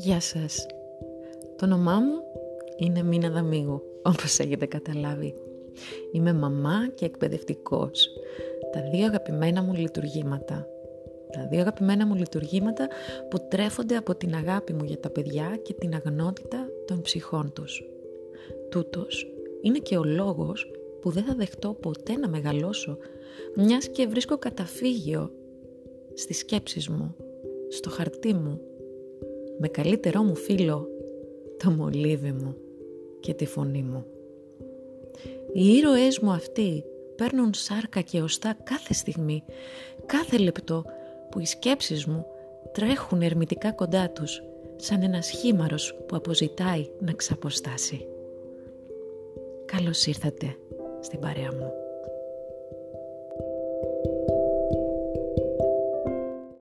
Γεια σας. Το όνομά μου είναι Μίνα Δαμίγου, όπως έχετε καταλάβει. Είμαι μαμά και εκπαιδευτικός. Τα δύο αγαπημένα μου λειτουργήματα. Τα δύο αγαπημένα μου λειτουργήματα που τρέφονται από την αγάπη μου για τα παιδιά και την αγνότητα των ψυχών τους. Τούτος είναι και ο λόγος που δεν θα δεχτώ ποτέ να μεγαλώσω, μιας και βρίσκω καταφύγιο στις σκέψεις μου, στο χαρτί μου, με καλύτερό μου φίλο, το μολύβι μου και τη φωνή μου. Οι ήρωές μου αυτοί παίρνουν σάρκα και οστά κάθε στιγμή, κάθε λεπτό που οι σκέψεις μου τρέχουν ερμητικά κοντά τους, σαν ένας χήμαρος που αποζητάει να ξαποστάσει. Καλώς ήρθατε στην παρέα μου.